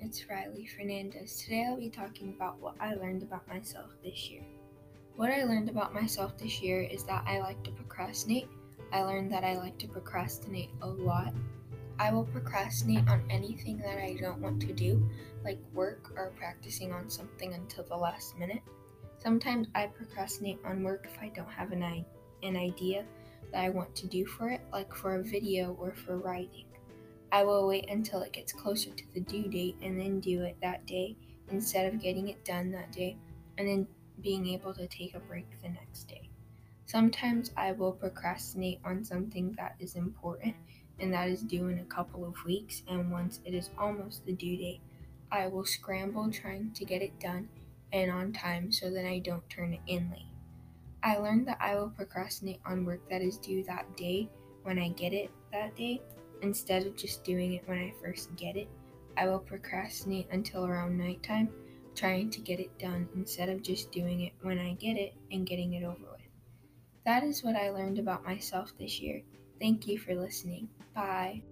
it's Riley Fernandez. Today I'll be talking about what I learned about myself this year. What I learned about myself this year is that I like to procrastinate. I learned that I like to procrastinate a lot. I will procrastinate on anything that I don't want to do, like work or practicing on something until the last minute. Sometimes I procrastinate on work if I don't have an, I- an idea that I want to do for it, like for a video or for writing. I will wait until it gets closer to the due date and then do it that day instead of getting it done that day and then being able to take a break the next day. Sometimes I will procrastinate on something that is important and that is due in a couple of weeks, and once it is almost the due date, I will scramble trying to get it done and on time so that I don't turn it in late. I learned that I will procrastinate on work that is due that day when I get it that day Instead of just doing it when I first get it, I will procrastinate until around nighttime, trying to get it done instead of just doing it when I get it and getting it over with. That is what I learned about myself this year. Thank you for listening. Bye.